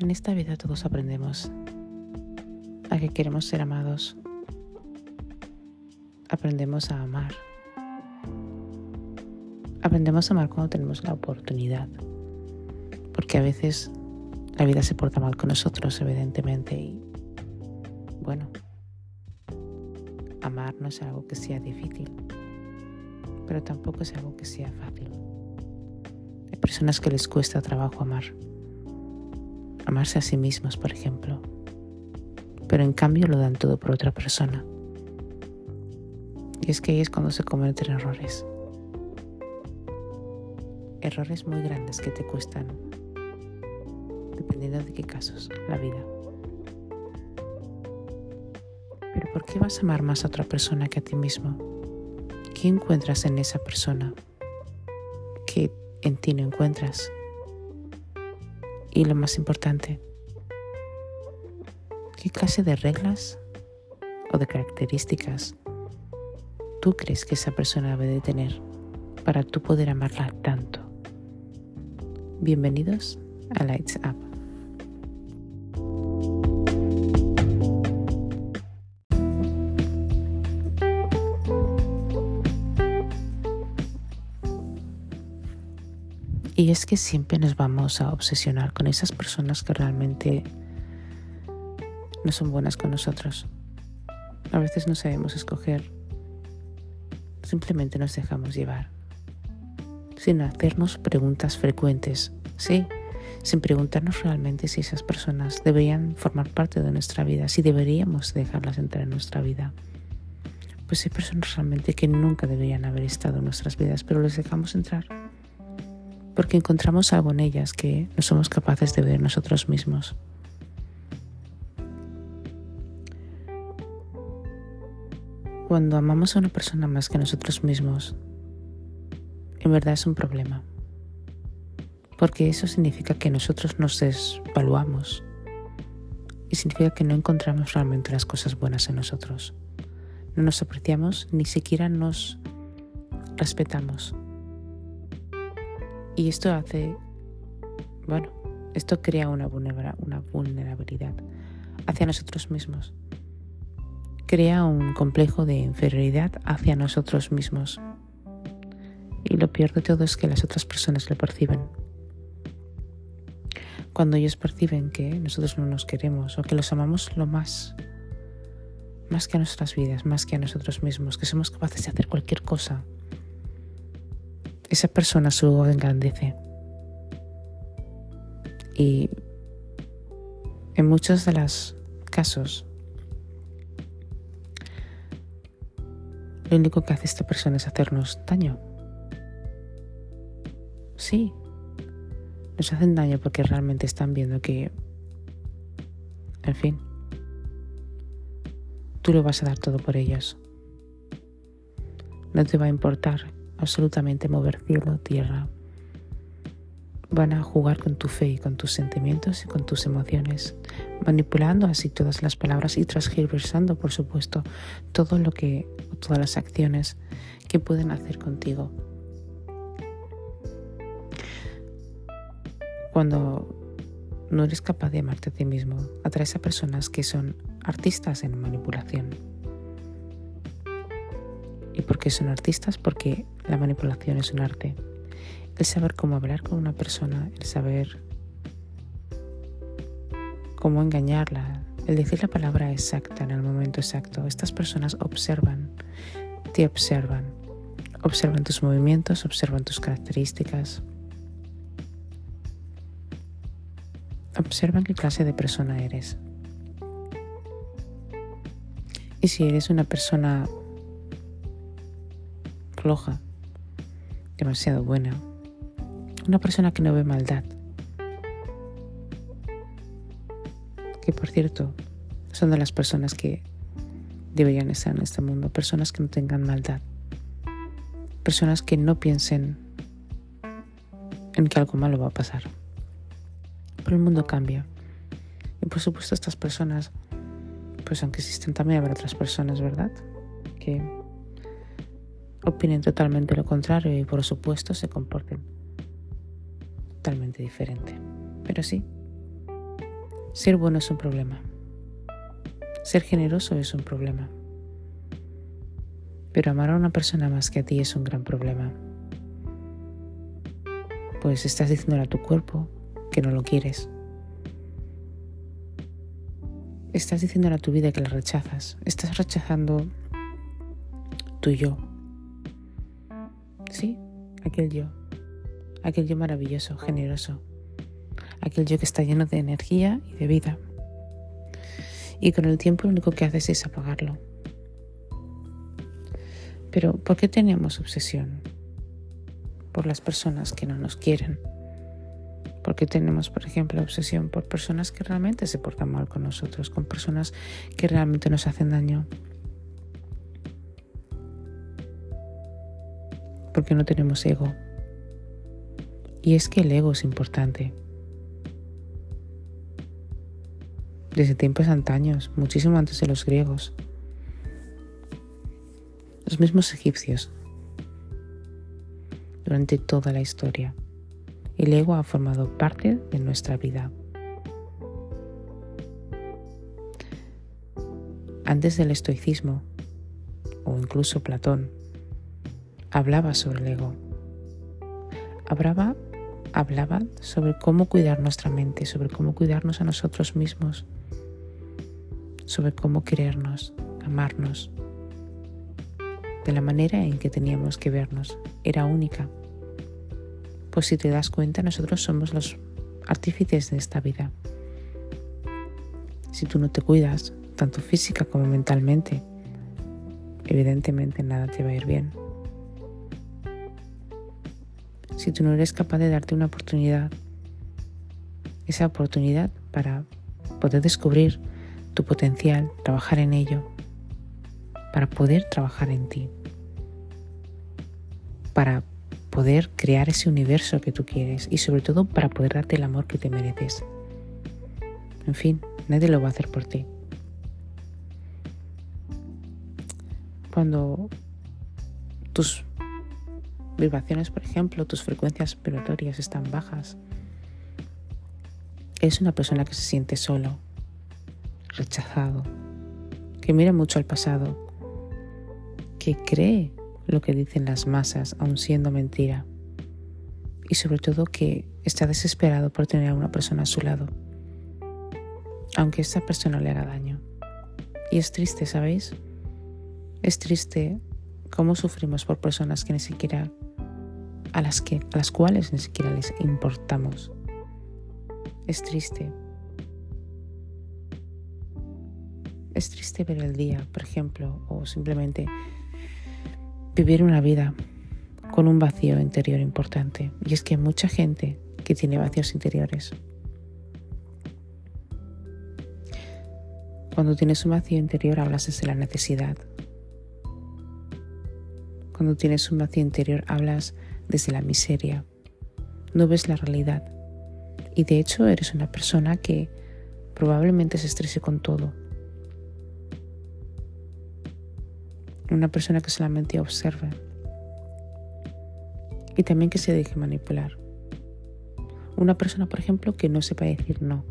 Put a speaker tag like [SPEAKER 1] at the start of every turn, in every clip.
[SPEAKER 1] En esta vida todos aprendemos a que queremos ser amados. Aprendemos a amar. Aprendemos a amar cuando tenemos la oportunidad. Porque a veces la vida se porta mal con nosotros, evidentemente. Y bueno, amar no es algo que sea difícil, pero tampoco es algo que sea fácil. Hay personas que les cuesta trabajo amar. Amarse a sí mismos, por ejemplo. Pero en cambio lo dan todo por otra persona. Y es que ahí es cuando se cometen errores. Errores muy grandes que te cuestan, dependiendo de qué casos, la vida. Pero ¿por qué vas a amar más a otra persona que a ti mismo? ¿Qué encuentras en esa persona que en ti no encuentras? Y lo más importante, ¿qué clase de reglas o de características tú crees que esa persona debe de tener para tú poder amarla tanto? Bienvenidos a Lights Up. Y es que siempre nos vamos a obsesionar con esas personas que realmente no son buenas con nosotros. A veces no sabemos escoger. Simplemente nos dejamos llevar sin hacernos preguntas frecuentes, ¿sí? Sin preguntarnos realmente si esas personas deberían formar parte de nuestra vida, si deberíamos dejarlas entrar en nuestra vida. Pues hay personas realmente que nunca deberían haber estado en nuestras vidas, pero les dejamos entrar. Porque encontramos algo en ellas que no somos capaces de ver nosotros mismos. Cuando amamos a una persona más que nosotros mismos, en verdad es un problema. Porque eso significa que nosotros nos desvaluamos y significa que no encontramos realmente las cosas buenas en nosotros. No nos apreciamos, ni siquiera nos respetamos. Y esto hace, bueno, esto crea una vulnerabilidad hacia nosotros mismos. Crea un complejo de inferioridad hacia nosotros mismos y lo peor de todo es que las otras personas lo perciben. Cuando ellos perciben que nosotros no nos queremos o que los amamos lo más, más que a nuestras vidas, más que a nosotros mismos, que somos capaces de hacer cualquier cosa, esa persona su ego engrandece. Y en muchos de los casos, lo único que hace esta persona es hacernos daño sí, nos hacen daño porque realmente están viendo que, en fin, tú lo vas a dar todo por ellos. No te va a importar absolutamente mover cielo tierra. Van a jugar con tu fe y con tus sentimientos y con tus emociones, manipulando así todas las palabras y transgiversando, por supuesto, todo lo que, todas las acciones que pueden hacer contigo Cuando no eres capaz de amarte a ti mismo, atraes a personas que son artistas en manipulación. ¿Y por qué son artistas? Porque la manipulación es un arte. El saber cómo hablar con una persona, el saber cómo engañarla, el decir la palabra exacta en el momento exacto. Estas personas observan, te observan, observan tus movimientos, observan tus características, Observa qué clase de persona eres. Y si eres una persona floja, demasiado buena, una persona que no ve maldad, que por cierto son de las personas que deberían estar en este mundo, personas que no tengan maldad, personas que no piensen en que algo malo va a pasar el mundo cambia. Y por supuesto estas personas, pues aunque existen también habrá otras personas, ¿verdad? Que opinen totalmente lo contrario y por supuesto se comporten totalmente diferente. Pero sí, Ser bueno es un problema. Ser generoso es un problema. Pero amar a una persona más que a ti es un gran problema. Pues estás diciendo a tu cuerpo que no lo quieres. Estás diciendo a tu vida que la rechazas. Estás rechazando tu yo. Aquel yo. Aquel yo maravilloso, generoso. Aquel yo que está lleno de energía y de vida. Y con el tiempo lo único que haces es apagarlo. Pero ¿por qué tenemos obsesión? Por las personas que no nos quieren. ¿Por qué tenemos, por ejemplo, obsesión por personas que realmente se portan mal con nosotros, con personas que realmente nos hacen daño. Porque no tenemos ego. Y es que el ego es importante. Desde tiempos antaños, muchísimo antes de los griegos. Los mismos egipcios. Durante toda la historia. El ego ha formado parte de nuestra vida. Antes del estoicismo, o incluso Platón, hablaba sobre el ego. Hablaba hablaba sobre cómo cuidar nuestra mente, sobre cómo cuidarnos a nosotros mismos, sobre cómo querernos, amarnos, de la manera en que teníamos que vernos. Era única. Pues si te das cuenta, nosotros somos los artífices de esta vida. Si tú no te cuidas, tanto física como mentalmente, evidentemente nada te va a ir bien si tú no eres capaz de darte una oportunidad, esa oportunidad para poder descubrir tu potencial, trabajar en ello, para poder trabajar en ti, para poder crear ese universo que tú quieres y sobre todo para poder darte el amor que te mereces. En fin, nadie lo va a hacer por ti. Cuando tus vibraciones, por ejemplo, tus frecuencias vibratorias están bajas. Es una persona que se siente solo, rechazado, que mira mucho al pasado, que cree lo que dicen las masas, aun siendo mentira, y sobre todo que está desesperado por tener a una persona a su lado, aunque esa persona le haga daño. Y es triste, ¿sabéis? Es triste cómo sufrimos por personas que ni siquiera a las, que, a las cuales ni siquiera les importamos. Es triste. Es triste ver el día, por ejemplo, o simplemente vivir una vida con un vacío interior importante. Y es que hay mucha gente que tiene vacíos interiores. Cuando tienes un vacío interior hablas desde la necesidad. Cuando tienes un vacío interior hablas desde la miseria. No ves la realidad. Y de hecho eres una persona que probablemente se estrese con todo. Una persona que solamente observa. Y también que se deje manipular. Una persona, por ejemplo, que no sepa decir no.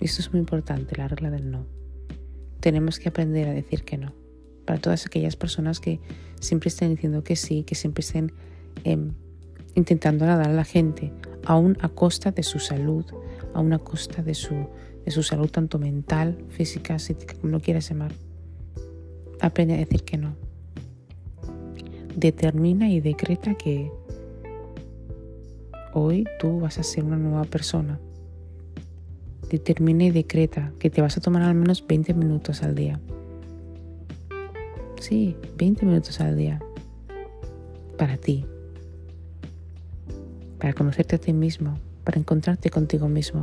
[SPEAKER 1] Esto es muy importante, la regla del no. Tenemos que aprender a decir que no para todas aquellas personas que siempre estén diciendo que sí, que siempre estén em, intentando agradar a la gente, aún a costa de su salud, aún a costa de su, de su salud tanto mental, física, psíquica, como lo quieras llamar. Aprende a decir que no. Determina y decreta que hoy tú vas a ser una nueva persona. Determina y decreta que te vas a tomar al menos 20 minutos al día Sí, 20 minutos al día. Para ti. Para conocerte a ti mismo. Para encontrarte contigo mismo.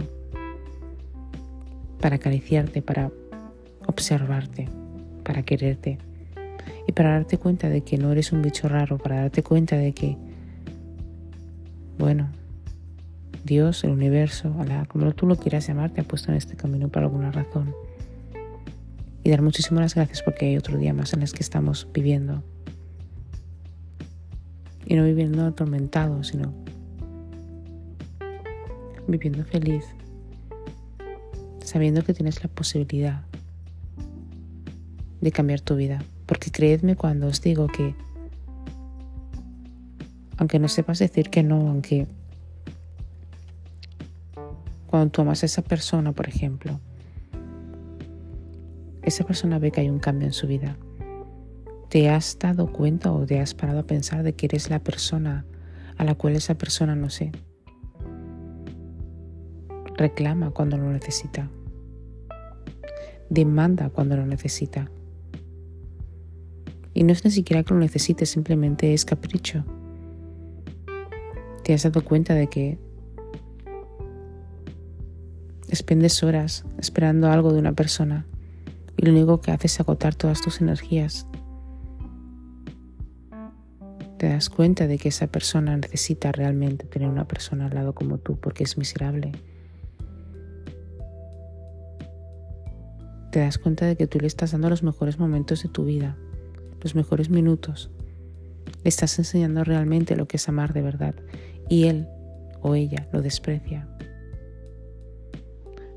[SPEAKER 1] Para acariciarte, para observarte, para quererte. Y para darte cuenta de que no eres un bicho raro, para darte cuenta de que, bueno, Dios, el universo, como tú lo quieras llamar, te ha puesto en este camino por alguna razón y dar muchísimas gracias porque hay otro día más en el que estamos viviendo. Y no viviendo atormentados, sino viviendo feliz, sabiendo que tienes la posibilidad de cambiar tu vida. Porque creedme cuando os digo que, aunque no sepas decir que no, aunque cuando tú amas a esa persona, por ejemplo, esa persona ve que hay un cambio en su vida. ¿Te has dado cuenta o te has parado a pensar de que eres la persona a la cual esa persona, no sé, reclama cuando lo necesita? Demanda cuando lo necesita. Y no es ni siquiera que lo necesite, simplemente es capricho. ¿Te has dado cuenta de que expendes horas esperando algo de una persona y lo único que hace es agotar todas tus energías. Te das cuenta de que esa persona necesita realmente tener una persona al lado como tú porque es miserable. Te das cuenta de que tú le estás dando los mejores momentos de tu vida, los mejores minutos. Le estás enseñando realmente lo que es amar de verdad y él o ella lo desprecia.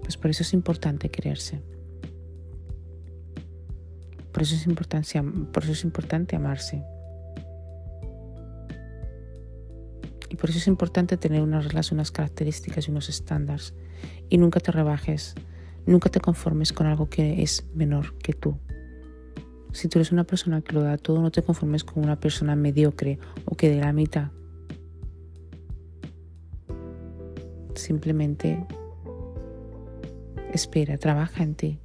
[SPEAKER 1] Pues por eso es importante quererse. Por eso es importante, por eso es importante amarse. Y por eso es importante tener unas reglas, unas características y unos estándares. Y nunca te rebajes, nunca te conformes con algo que es menor que tú. Si tú eres una persona que lo da todo, no te conformes con una persona mediocre o que de la mitad. Simplemente espera, trabaja en ti.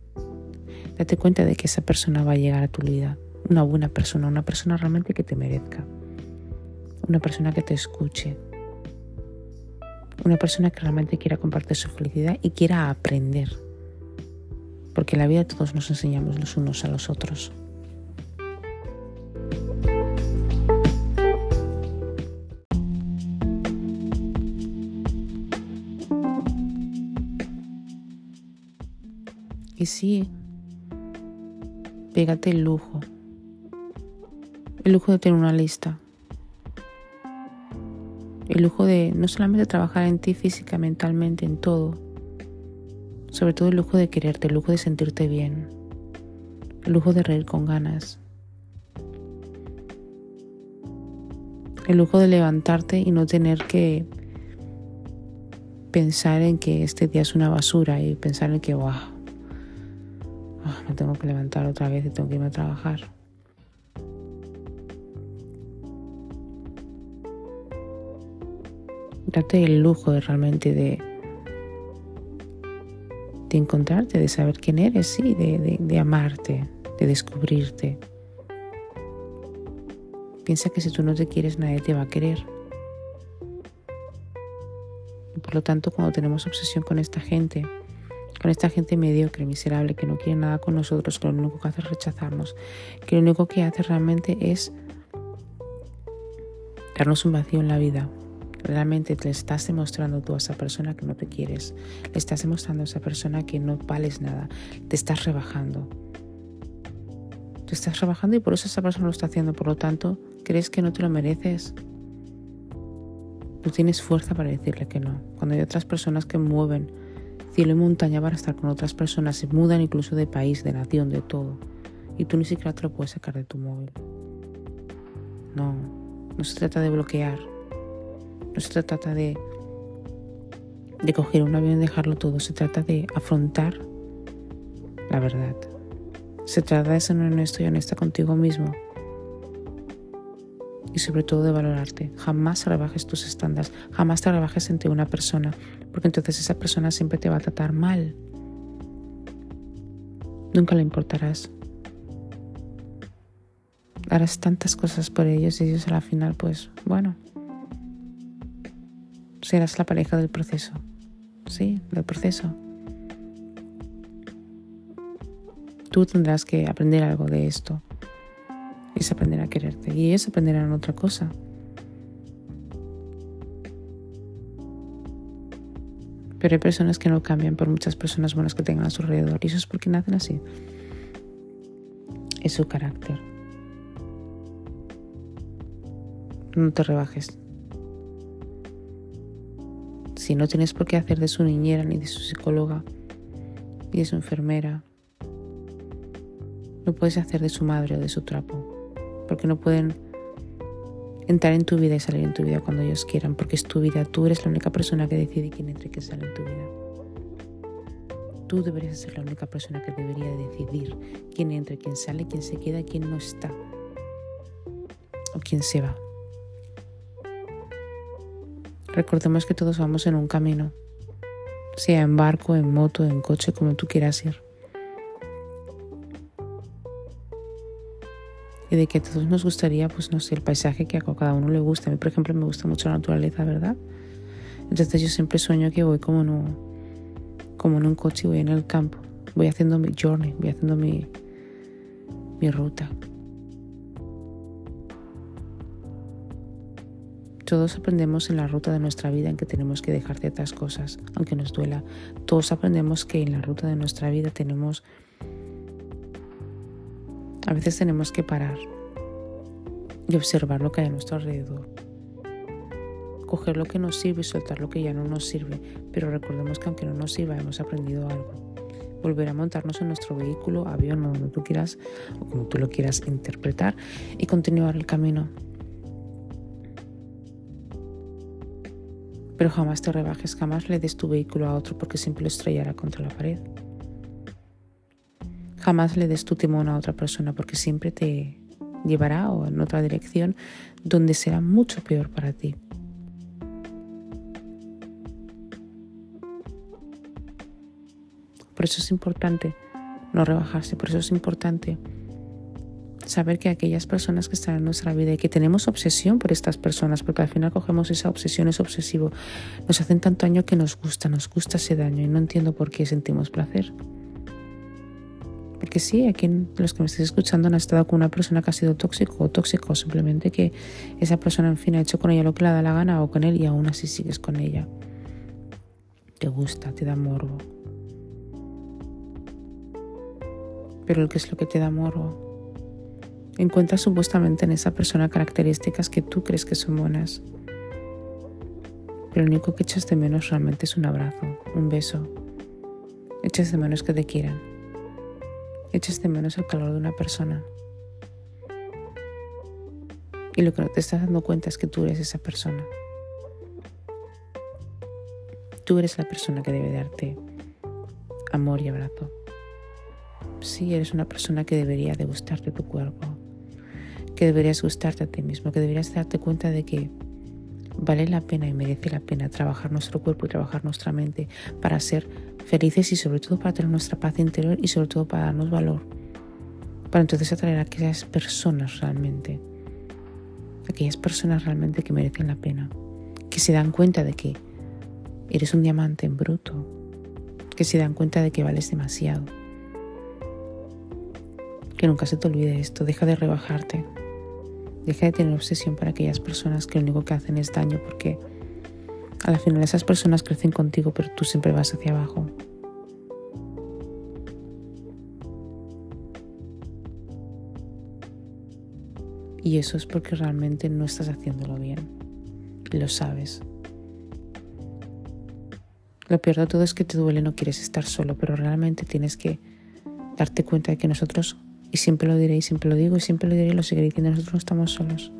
[SPEAKER 1] Date cuenta de que esa persona va a llegar a tu vida. Una buena persona, una persona realmente que te merezca. Una persona que te escuche. Una persona que realmente quiera compartir su felicidad y quiera aprender. Porque en la vida todos nos enseñamos los unos a los otros. Y sí, pégate el lujo. El lujo de tener una lista. El lujo de no solamente trabajar en ti física, mentalmente, en todo. Sobre todo el lujo de quererte, el lujo de sentirte bien. El lujo de reír con ganas. El lujo de levantarte y no tener que pensar en que este día es una basura y pensar en que, wow, Ah, me tengo que levantar otra vez y tengo que irme a trabajar. Date el lujo de realmente de, de encontrarte, de saber quién eres, sí, de, de amarte, de descubrirte. Piensa que si tú no te quieres, nadie te va a querer. Y por lo tanto, cuando tenemos obsesión con esta gente, con esta gente mediocre, miserable, que no quiere nada con nosotros, que lo único que hace es rechazarnos, que lo único que hace realmente es darnos un vacío en la vida. Realmente te estás demostrando tú a esa persona que no te quieres, le estás demostrando a esa persona que no vales nada, te estás rebajando. Te estás rebajando y por eso esa persona lo está haciendo, por lo tanto, crees que no te lo mereces. No tienes fuerza para decirle que no. Cuando hay otras personas que mueven cielo y montaña para estar con otras personas, se mudan incluso de país, de nación, de todo. Y tú ni siquiera te lo puedes sacar de tu móvil. No, no se trata de bloquear. No se trata de, de coger un avión y dejarlo todo. Se trata de afrontar la verdad. Se trata de ser honesto y honesta contigo mismo. Y sobre todo de valorarte. Jamás rebajes tus estándares. Jamás te rebajes entre una persona porque entonces esa persona siempre te va a tratar mal. Nunca le importarás. Harás tantas cosas por ellos y ellos a la final, pues bueno, serás la pareja del proceso. Sí, del proceso. Tú tendrás que aprender algo de esto. Es aprender a quererte. Y ellos aprenderán otra cosa. Pero hay personas que no cambian por muchas personas buenas que tengan a su alrededor. Y eso es porque nacen así. Es su carácter. No te rebajes. Si no tienes por qué hacer de su niñera, ni de su psicóloga, ni de su enfermera, no puedes hacer de su madre o de su trapo, porque no pueden entrar en tu vida y salir en tu vida cuando ellos quieran, porque es tu vida, tú eres la única persona que decide quién entra y quién sale en tu vida. Tú deberías ser la única persona que debería decidir quién entra, quién sale, quién se queda, quién no está o quién se va. Recordemos que todos vamos en un camino, sea en barco, en moto, en coche, como tú quieras ir. Y de que a todos nos gustaría, pues no sé, el paisaje que a cada uno le gusta. A mí, por ejemplo, me gusta mucho la naturaleza, ¿verdad? Entonces yo siempre sueño que voy como un, como en un coche y voy en el campo. Voy haciendo mi journey, voy haciendo mi, mi ruta. Todos aprendemos en la ruta de nuestra vida en que tenemos que dejar ciertas cosas, aunque nos duela. Todos aprendemos que en la ruta de nuestra vida tenemos... A veces tenemos que parar y observar lo que hay a nuestro alrededor. Coger lo que nos sirve y soltar lo que ya no nos sirve. Pero recordemos que aunque no nos sirva, hemos aprendido algo. Volver a montarnos en nuestro vehículo, avión o donde tú quieras, o como tú lo quieras interpretar, y continuar el camino Pero jamás te rebajes, jamás le des tu vehículo a otro porque siempre lo estrellará contra la pared. Jamás le des tu timón a otra persona porque siempre te llevará en otra dirección donde será mucho peor para ti. Por eso es importante no rebajarse, por eso es importante saber que aquellas personas que están en nuestra vida y que tenemos obsesión por estas personas, porque al final cogemos esa obsesión, es obsesivo, nos hacen tanto daño que nos gusta, nos gusta ese daño y no entiendo por qué sentimos placer. Porque sí, aquí los que me estés escuchando han estado con una persona que ha sido tóxico o tóxico, simplemente que esa persona en fin ha hecho con ella lo que le da la gana o con él y aún así sigues con ella. Te gusta, te da morbo. Pero ¿qué es lo que te da morbo? Encuentras supuestamente en esa persona características que tú crees que son buenas. Pero lo único que echas de menos realmente es un abrazo, un beso. Echas de menos que te quieran. Echas de menos el calor de una persona. Y lo que no te estás dando cuenta es que tú eres esa persona. Tú eres la persona que debe darte amor y abrazo. Sí, eres una persona que debería de gustarte tu cuerpo, que deberías gustarte a ti mismo, que deberías darte cuenta de que vale la pena y merece la pena trabajar nuestro cuerpo y trabajar nuestra mente para ser felices y sobre todo para tener nuestra paz interior y sobre todo para darnos valor. Para entonces atraer a aquellas personas realmente, aquellas personas realmente que merecen la pena, que se dan cuenta de que eres un diamante en bruto, que se dan cuenta de que vales demasiado. Que nunca se te olvide esto, deja de rebajarte, Deja de tener obsesión para aquellas personas que lo único que hacen es daño porque a la final esas personas crecen contigo pero tú siempre vas hacia abajo. Y eso es porque realmente no estás haciéndolo bien. Lo sabes. Lo peor de todo es que te duele, no quieres estar solo, pero realmente tienes que darte cuenta de que nosotros y siempre lo diré y siempre lo digo y siempre lo diré y lo seguiré diciendo. Nosotros no estamos solos.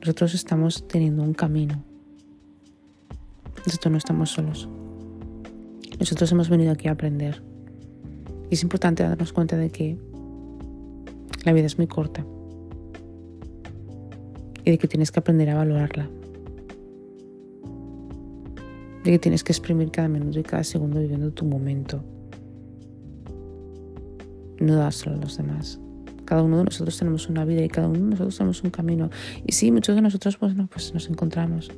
[SPEAKER 1] Nosotros estamos teniendo un camino. Nosotros no estamos solos. Nosotros hemos venido aquí a aprender. Y es importante darnos cuenta de que la vida es muy corta. Y de que tienes que aprender a valorarla. De que tienes que exprimir cada minuto y cada segundo viviendo tu momento no dárselo a los demás. Cada uno de nosotros tenemos una vida y cada uno de nosotros tenemos un camino. Y sí, muchos de nosotros pues, no, pues nos encontramos,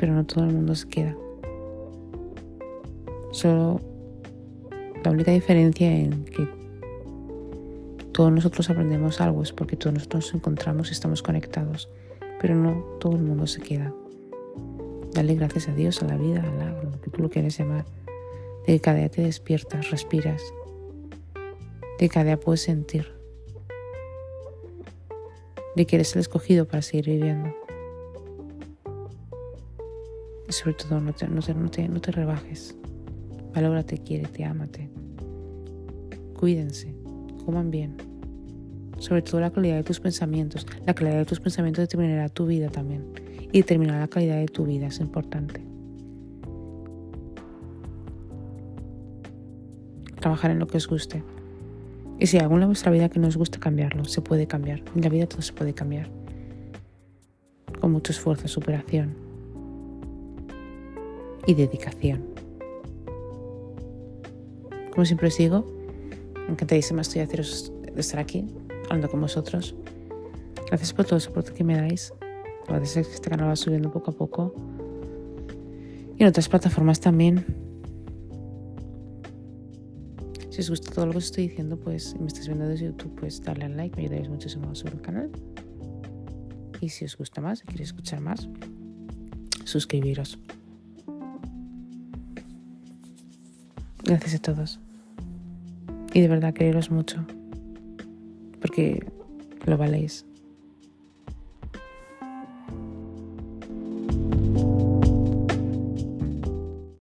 [SPEAKER 1] pero no todo el mundo se queda. Solo la única diferencia en que todos nosotros aprendemos algo es porque todos nosotros nos encontramos y estamos conectados, pero no todo el mundo se queda. Dale gracias a Dios, a la vida, a lo que tú lo quieres llamar, de que cada día te despiertas, respiras de cada día puedes sentir, de que eres el escogido para seguir viviendo. Y sobre todo no te, no te, no te, rebajes. Valórate, quiérete, ámate. Cuídense, coman bien. Sobre todo la calidad de tus pensamientos. La calidad de tus pensamientos determinará tu vida también. Y determinará la calidad de tu vida, es importante. Trabajar en lo que os guste. Y si hay algo en vuestra vida que no os gusta cambiarlo, se puede cambiar. En la vida todo se puede cambiar. Con mucho esfuerzo, superación y dedicación. Como siempre os digo, encantadísima estoy de, estar aquí, hablando con vosotros. Gracias por todo el soporte que me dais. Gracias que este canal va subiendo poco a poco. Y en otras plataformas también. Si os gusta todo lo que os estoy diciendo, pues, y me estáis viendo desde YouTube, pues darle al like, me ayudaréis muchísimo a subir el canal. Y si os gusta más, si queréis escuchar más, suscribiros. Gracias a todos. Y de verdad quereros mucho. Porque lo valéis.